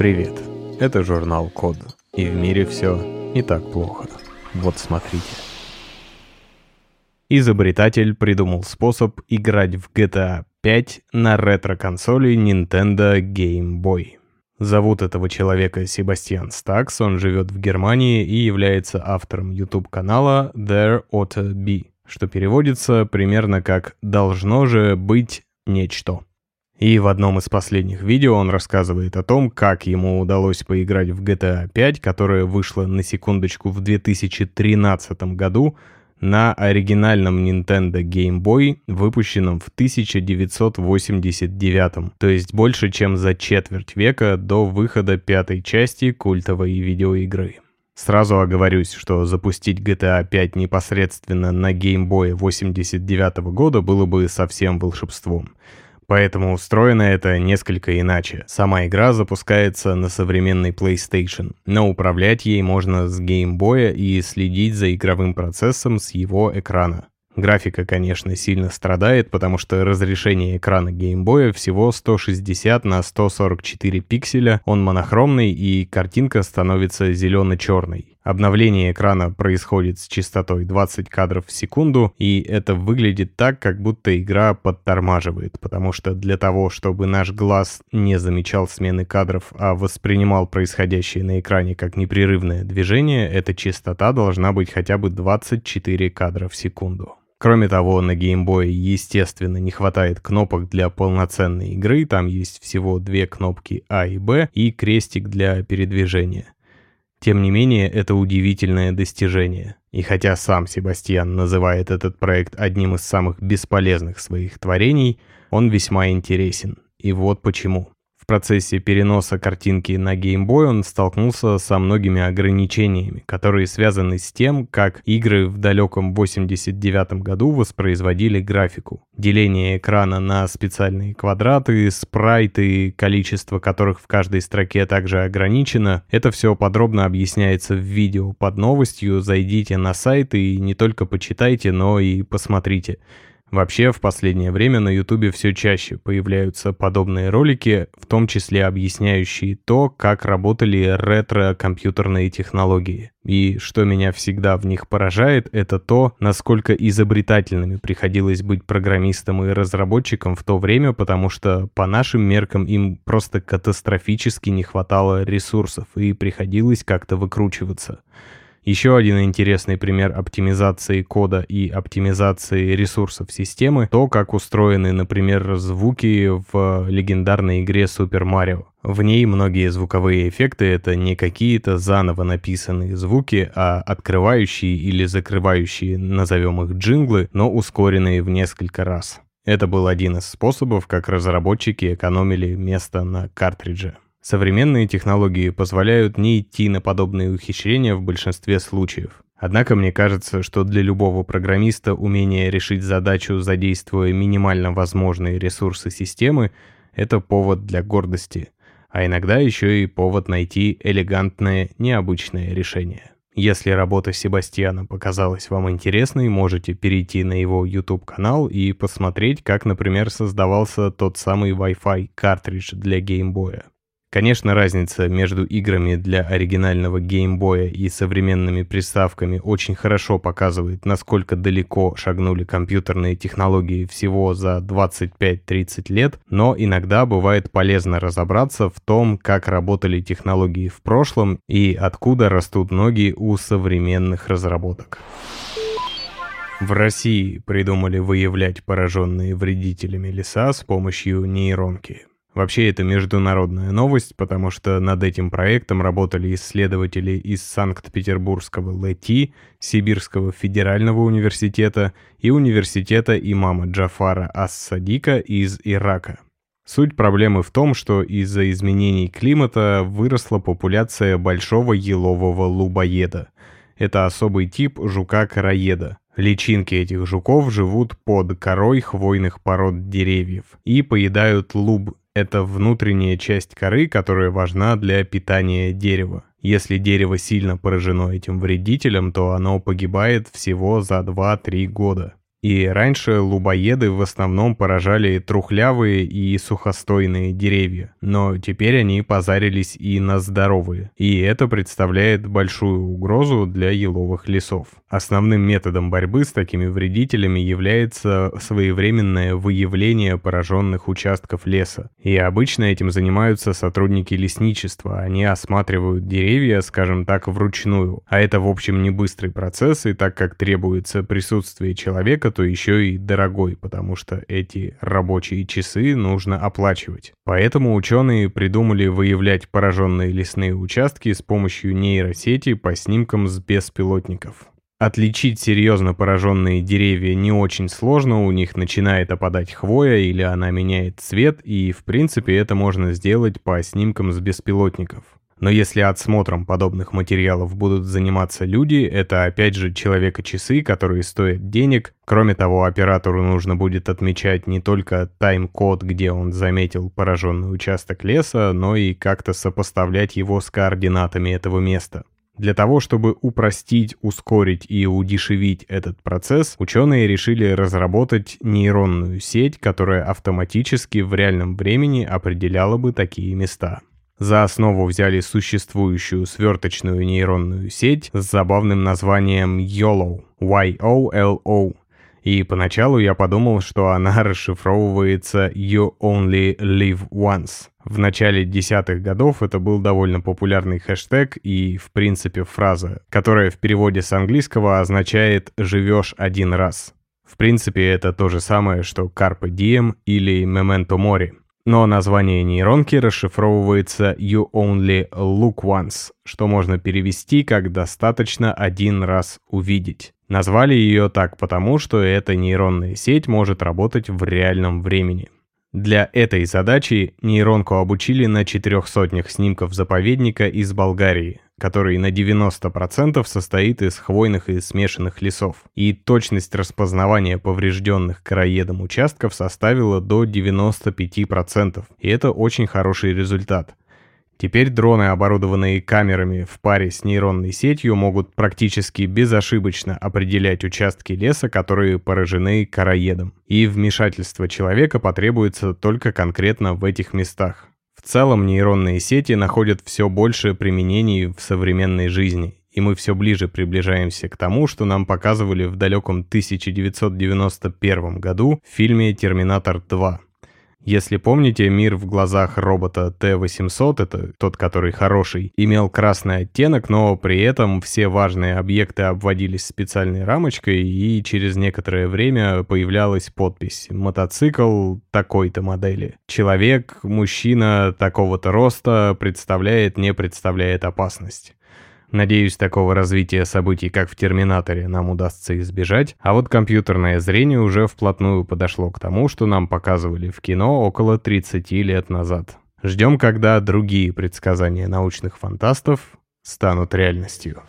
Привет, это журнал Код, и в мире все не так плохо. Вот смотрите. Изобретатель придумал способ играть в GTA 5 на ретро-консоли Nintendo Game Boy. Зовут этого человека Себастьян Стакс, он живет в Германии и является автором YouTube-канала There Ought Be, что переводится примерно как «должно же быть нечто». И в одном из последних видео он рассказывает о том, как ему удалось поиграть в GTA 5, которая вышла на секундочку в 2013 году на оригинальном Nintendo Game Boy, выпущенном в 1989, то есть больше чем за четверть века до выхода пятой части культовой видеоигры. Сразу оговорюсь, что запустить GTA 5 непосредственно на Game Boy 89 года было бы совсем волшебством. Поэтому устроено это несколько иначе. Сама игра запускается на современной PlayStation, но управлять ей можно с Boy и следить за игровым процессом с его экрана. Графика, конечно, сильно страдает, потому что разрешение экрана Boy всего 160 на 144 пикселя, он монохромный и картинка становится зелено-черной. Обновление экрана происходит с частотой 20 кадров в секунду, и это выглядит так, как будто игра подтормаживает, потому что для того, чтобы наш глаз не замечал смены кадров, а воспринимал происходящее на экране как непрерывное движение, эта частота должна быть хотя бы 24 кадра в секунду. Кроме того, на Boy, естественно, не хватает кнопок для полноценной игры, там есть всего две кнопки А и Б и крестик для передвижения. Тем не менее, это удивительное достижение. И хотя сам Себастьян называет этот проект одним из самых бесполезных своих творений, он весьма интересен. И вот почему процессе переноса картинки на Game Boy он столкнулся со многими ограничениями, которые связаны с тем, как игры в далеком 89 году воспроизводили графику. Деление экрана на специальные квадраты, спрайты, количество которых в каждой строке также ограничено. Это все подробно объясняется в видео под новостью. Зайдите на сайт и не только почитайте, но и посмотрите. Вообще, в последнее время на Ютубе все чаще появляются подобные ролики, в том числе объясняющие то, как работали ретро-компьютерные технологии. И что меня всегда в них поражает, это то, насколько изобретательными приходилось быть программистам и разработчикам в то время, потому что по нашим меркам им просто катастрофически не хватало ресурсов и приходилось как-то выкручиваться. Еще один интересный пример оптимизации кода и оптимизации ресурсов системы — то, как устроены, например, звуки в легендарной игре Super Mario. В ней многие звуковые эффекты — это не какие-то заново написанные звуки, а открывающие или закрывающие, назовем их джинглы, но ускоренные в несколько раз. Это был один из способов, как разработчики экономили место на картридже. Современные технологии позволяют не идти на подобные ухищрения в большинстве случаев. Однако мне кажется, что для любого программиста умение решить задачу, задействуя минимально возможные ресурсы системы, это повод для гордости, а иногда еще и повод найти элегантное, необычное решение. Если работа Себастьяна показалась вам интересной, можете перейти на его YouTube-канал и посмотреть, как, например, создавался тот самый Wi-Fi картридж для геймбоя. Конечно, разница между играми для оригинального геймбоя и современными приставками очень хорошо показывает, насколько далеко шагнули компьютерные технологии всего за 25-30 лет, но иногда бывает полезно разобраться в том, как работали технологии в прошлом и откуда растут ноги у современных разработок. В России придумали выявлять пораженные вредителями леса с помощью нейронки. Вообще это международная новость, потому что над этим проектом работали исследователи из Санкт-Петербургского ЛЭТИ, Сибирского федерального университета и университета имама Джафара Ас-Садика из Ирака. Суть проблемы в том, что из-за изменений климата выросла популяция большого елового лубоеда. Это особый тип жука-короеда. Личинки этих жуков живут под корой хвойных пород деревьев и поедают луб это внутренняя часть коры, которая важна для питания дерева. Если дерево сильно поражено этим вредителем, то оно погибает всего за 2-3 года. И раньше лубоеды в основном поражали трухлявые и сухостойные деревья, но теперь они позарились и на здоровые, и это представляет большую угрозу для еловых лесов. Основным методом борьбы с такими вредителями является своевременное выявление пораженных участков леса, и обычно этим занимаются сотрудники лесничества, они осматривают деревья, скажем так, вручную, а это в общем не быстрый процесс, и так как требуется присутствие человека, то еще и дорогой, потому что эти рабочие часы нужно оплачивать. Поэтому ученые придумали выявлять пораженные лесные участки с помощью нейросети по снимкам с беспилотников. Отличить серьезно пораженные деревья не очень сложно, у них начинает опадать хвоя или она меняет цвет, и в принципе это можно сделать по снимкам с беспилотников. Но если отсмотром подобных материалов будут заниматься люди, это опять же человека-часы, которые стоят денег. Кроме того, оператору нужно будет отмечать не только тайм-код, где он заметил пораженный участок леса, но и как-то сопоставлять его с координатами этого места. Для того, чтобы упростить, ускорить и удешевить этот процесс, ученые решили разработать нейронную сеть, которая автоматически в реальном времени определяла бы такие места. За основу взяли существующую сверточную нейронную сеть с забавным названием YOLO, Y-O-L-O. И поначалу я подумал, что она расшифровывается You Only Live Once. В начале десятых годов это был довольно популярный хэштег и, в принципе, фраза, которая в переводе с английского означает «живешь один раз». В принципе, это то же самое, что Carpe Diem или Memento Mori. Но название нейронки расшифровывается You Only Look Once, что можно перевести как «достаточно один раз увидеть». Назвали ее так потому, что эта нейронная сеть может работать в реальном времени. Для этой задачи нейронку обучили на четырех сотнях снимков заповедника из Болгарии, который на 90% состоит из хвойных и смешанных лесов, и точность распознавания поврежденных короедом участков составила до 95%, и это очень хороший результат. Теперь дроны, оборудованные камерами в паре с нейронной сетью, могут практически безошибочно определять участки леса, которые поражены короедом. И вмешательство человека потребуется только конкретно в этих местах. В целом нейронные сети находят все больше применений в современной жизни, и мы все ближе приближаемся к тому, что нам показывали в далеком 1991 году в фильме «Терминатор 2». Если помните, мир в глазах робота Т-800, это тот, который хороший, имел красный оттенок, но при этом все важные объекты обводились специальной рамочкой, и через некоторое время появлялась подпись «Мотоцикл такой-то модели». Человек, мужчина такого-то роста, представляет, не представляет опасность. Надеюсь, такого развития событий, как в «Терминаторе», нам удастся избежать, а вот компьютерное зрение уже вплотную подошло к тому, что нам показывали в кино около 30 лет назад. Ждем, когда другие предсказания научных фантастов станут реальностью.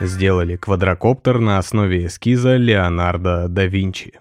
Сделали квадрокоптер на основе эскиза Леонардо да Винчи.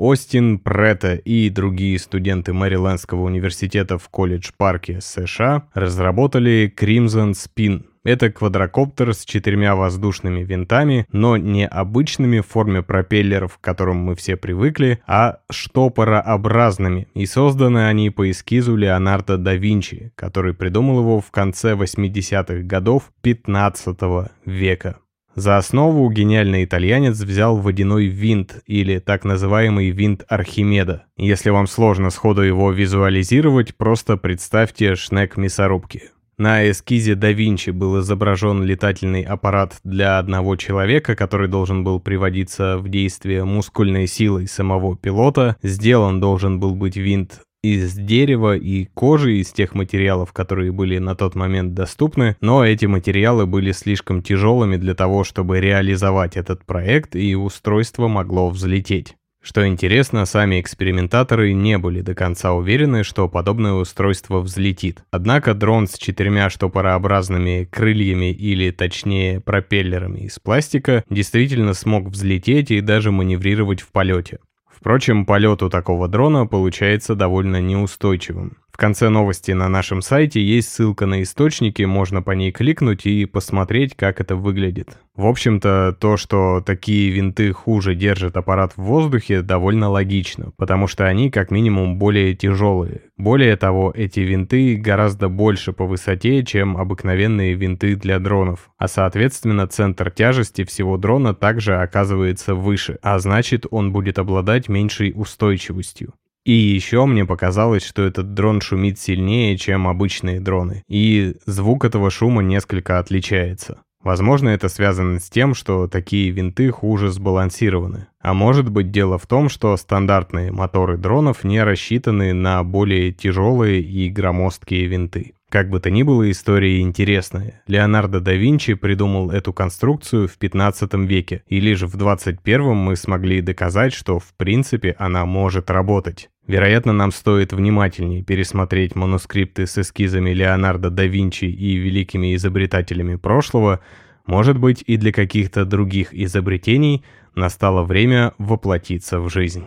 Остин, Претта и другие студенты Мэрилендского университета в колледж-парке США разработали Crimson Spin. Это квадрокоптер с четырьмя воздушными винтами, но не обычными в форме пропеллеров, к которым мы все привыкли, а штопорообразными. И созданы они по эскизу Леонардо да Винчи, который придумал его в конце 80-х годов 15 века. За основу гениальный итальянец взял водяной винт, или так называемый винт Архимеда. Если вам сложно сходу его визуализировать, просто представьте шнек мясорубки. На эскизе да Винчи был изображен летательный аппарат для одного человека, который должен был приводиться в действие мускульной силой самого пилота. Сделан должен был быть винт из дерева и кожи, из тех материалов, которые были на тот момент доступны, но эти материалы были слишком тяжелыми для того, чтобы реализовать этот проект, и устройство могло взлететь. Что интересно, сами экспериментаторы не были до конца уверены, что подобное устройство взлетит. Однако дрон с четырьмя штопорообразными крыльями или точнее пропеллерами из пластика действительно смог взлететь и даже маневрировать в полете. Впрочем, полет у такого дрона получается довольно неустойчивым. В конце новости на нашем сайте есть ссылка на источники, можно по ней кликнуть и посмотреть, как это выглядит. В общем-то, то, что такие винты хуже держат аппарат в воздухе, довольно логично, потому что они как минимум более тяжелые. Более того, эти винты гораздо больше по высоте, чем обыкновенные винты для дронов, а соответственно центр тяжести всего дрона также оказывается выше, а значит он будет обладать меньшей устойчивостью. И еще мне показалось, что этот дрон шумит сильнее, чем обычные дроны, и звук этого шума несколько отличается. Возможно, это связано с тем, что такие винты хуже сбалансированы. А может быть дело в том, что стандартные моторы дронов не рассчитаны на более тяжелые и громоздкие винты. Как бы то ни было, история интересная. Леонардо да Винчи придумал эту конструкцию в 15 веке, и лишь в 21 мы смогли доказать, что в принципе она может работать. Вероятно, нам стоит внимательнее пересмотреть манускрипты с эскизами Леонардо да Винчи и великими изобретателями прошлого, может быть и для каких-то других изобретений настало время воплотиться в жизнь.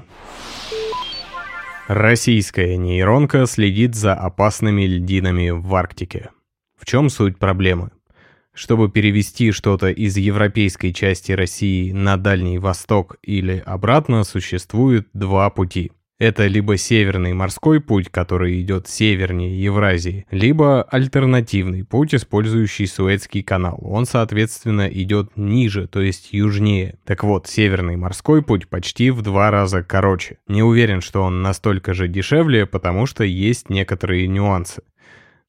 Российская нейронка следит за опасными льдинами в Арктике. В чем суть проблемы? Чтобы перевести что-то из европейской части России на Дальний Восток или обратно, существует два пути – это либо северный морской путь, который идет севернее Евразии, либо альтернативный путь, использующий Суэцкий канал. Он, соответственно, идет ниже, то есть южнее. Так вот, северный морской путь почти в два раза короче. Не уверен, что он настолько же дешевле, потому что есть некоторые нюансы.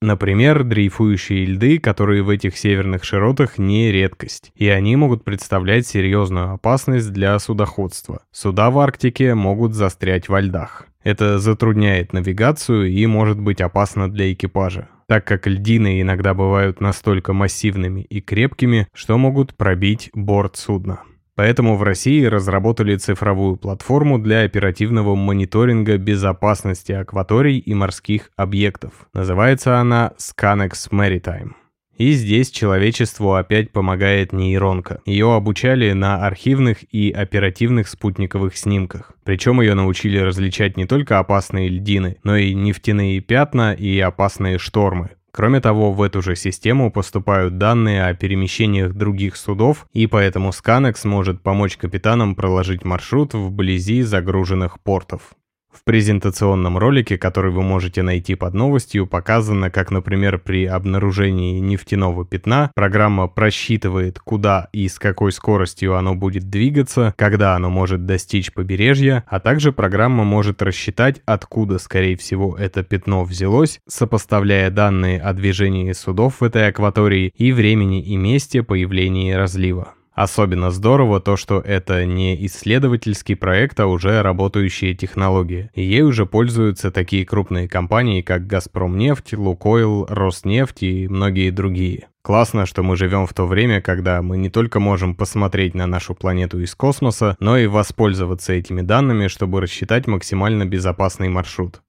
Например, дрейфующие льды, которые в этих северных широтах не редкость, и они могут представлять серьезную опасность для судоходства. Суда в Арктике могут застрять во льдах. Это затрудняет навигацию и может быть опасно для экипажа, так как льдины иногда бывают настолько массивными и крепкими, что могут пробить борт судна. Поэтому в России разработали цифровую платформу для оперативного мониторинга безопасности акваторий и морских объектов. Называется она Scanex Maritime. И здесь человечеству опять помогает нейронка. Ее обучали на архивных и оперативных спутниковых снимках. Причем ее научили различать не только опасные льдины, но и нефтяные пятна и опасные штормы. Кроме того, в эту же систему поступают данные о перемещениях других судов, и поэтому Scanex может помочь капитанам проложить маршрут вблизи загруженных портов. В презентационном ролике, который вы можете найти под новостью, показано, как, например, при обнаружении нефтяного пятна программа просчитывает, куда и с какой скоростью оно будет двигаться, когда оно может достичь побережья, а также программа может рассчитать, откуда, скорее всего, это пятно взялось, сопоставляя данные о движении судов в этой акватории и времени и месте появления разлива. Особенно здорово то, что это не исследовательский проект, а уже работающая технология. И ей уже пользуются такие крупные компании, как «Газпромнефть», «Лукойл», «Роснефть» и многие другие. Классно, что мы живем в то время, когда мы не только можем посмотреть на нашу планету из космоса, но и воспользоваться этими данными, чтобы рассчитать максимально безопасный маршрут.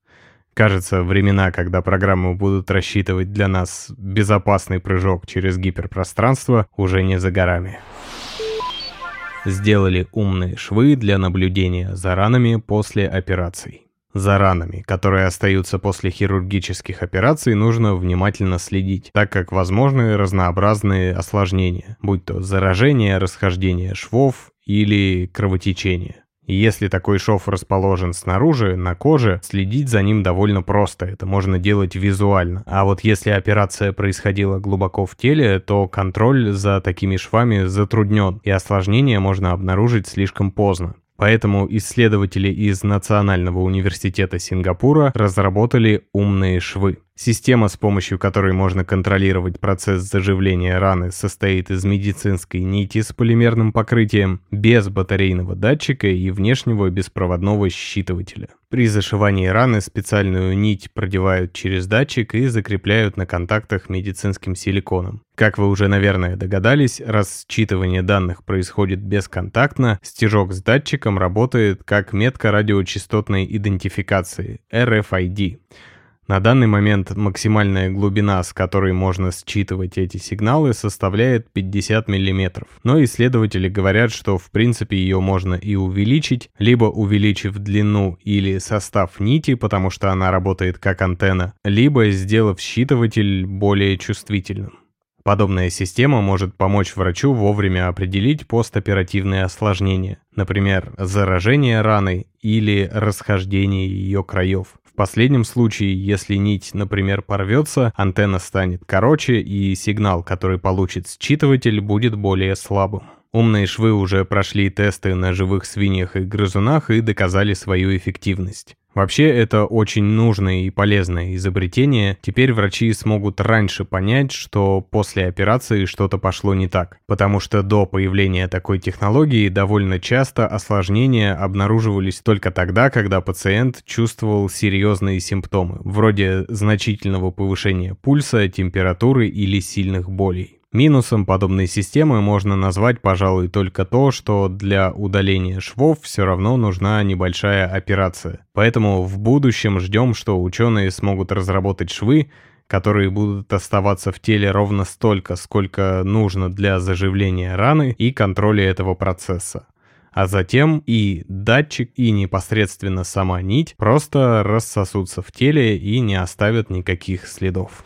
Кажется, времена, когда программы будут рассчитывать для нас безопасный прыжок через гиперпространство, уже не за горами. Сделали умные швы для наблюдения за ранами после операций. За ранами, которые остаются после хирургических операций, нужно внимательно следить, так как возможны разнообразные осложнения, будь то заражение, расхождение швов или кровотечение. Если такой шов расположен снаружи, на коже, следить за ним довольно просто, это можно делать визуально. А вот если операция происходила глубоко в теле, то контроль за такими швами затруднен, и осложнения можно обнаружить слишком поздно. Поэтому исследователи из Национального университета Сингапура разработали умные швы. Система, с помощью которой можно контролировать процесс заживления раны, состоит из медицинской нити с полимерным покрытием, без батарейного датчика и внешнего беспроводного считывателя. При зашивании раны специальную нить продевают через датчик и закрепляют на контактах медицинским силиконом. Как вы уже, наверное, догадались, раз считывание данных происходит бесконтактно, стежок с датчиком работает как метка радиочастотной идентификации RFID. На данный момент максимальная глубина, с которой можно считывать эти сигналы, составляет 50 мм. Но исследователи говорят, что в принципе ее можно и увеличить, либо увеличив длину или состав нити, потому что она работает как антенна, либо сделав считыватель более чувствительным. Подобная система может помочь врачу вовремя определить постоперативные осложнения, например, заражение раны или расхождение ее краев. Последнем случае, если нить, например, порвется, антенна станет короче и сигнал, который получит считыватель, будет более слабым. Умные швы уже прошли тесты на живых свиньях и грызунах и доказали свою эффективность. Вообще, это очень нужное и полезное изобретение. Теперь врачи смогут раньше понять, что после операции что-то пошло не так. Потому что до появления такой технологии довольно часто осложнения обнаруживались только тогда, когда пациент чувствовал серьезные симптомы, вроде значительного повышения пульса, температуры или сильных болей. Минусом подобной системы можно назвать, пожалуй, только то, что для удаления швов все равно нужна небольшая операция. Поэтому в будущем ждем, что ученые смогут разработать швы, которые будут оставаться в теле ровно столько, сколько нужно для заживления раны и контроля этого процесса. А затем и датчик, и непосредственно сама нить просто рассосутся в теле и не оставят никаких следов.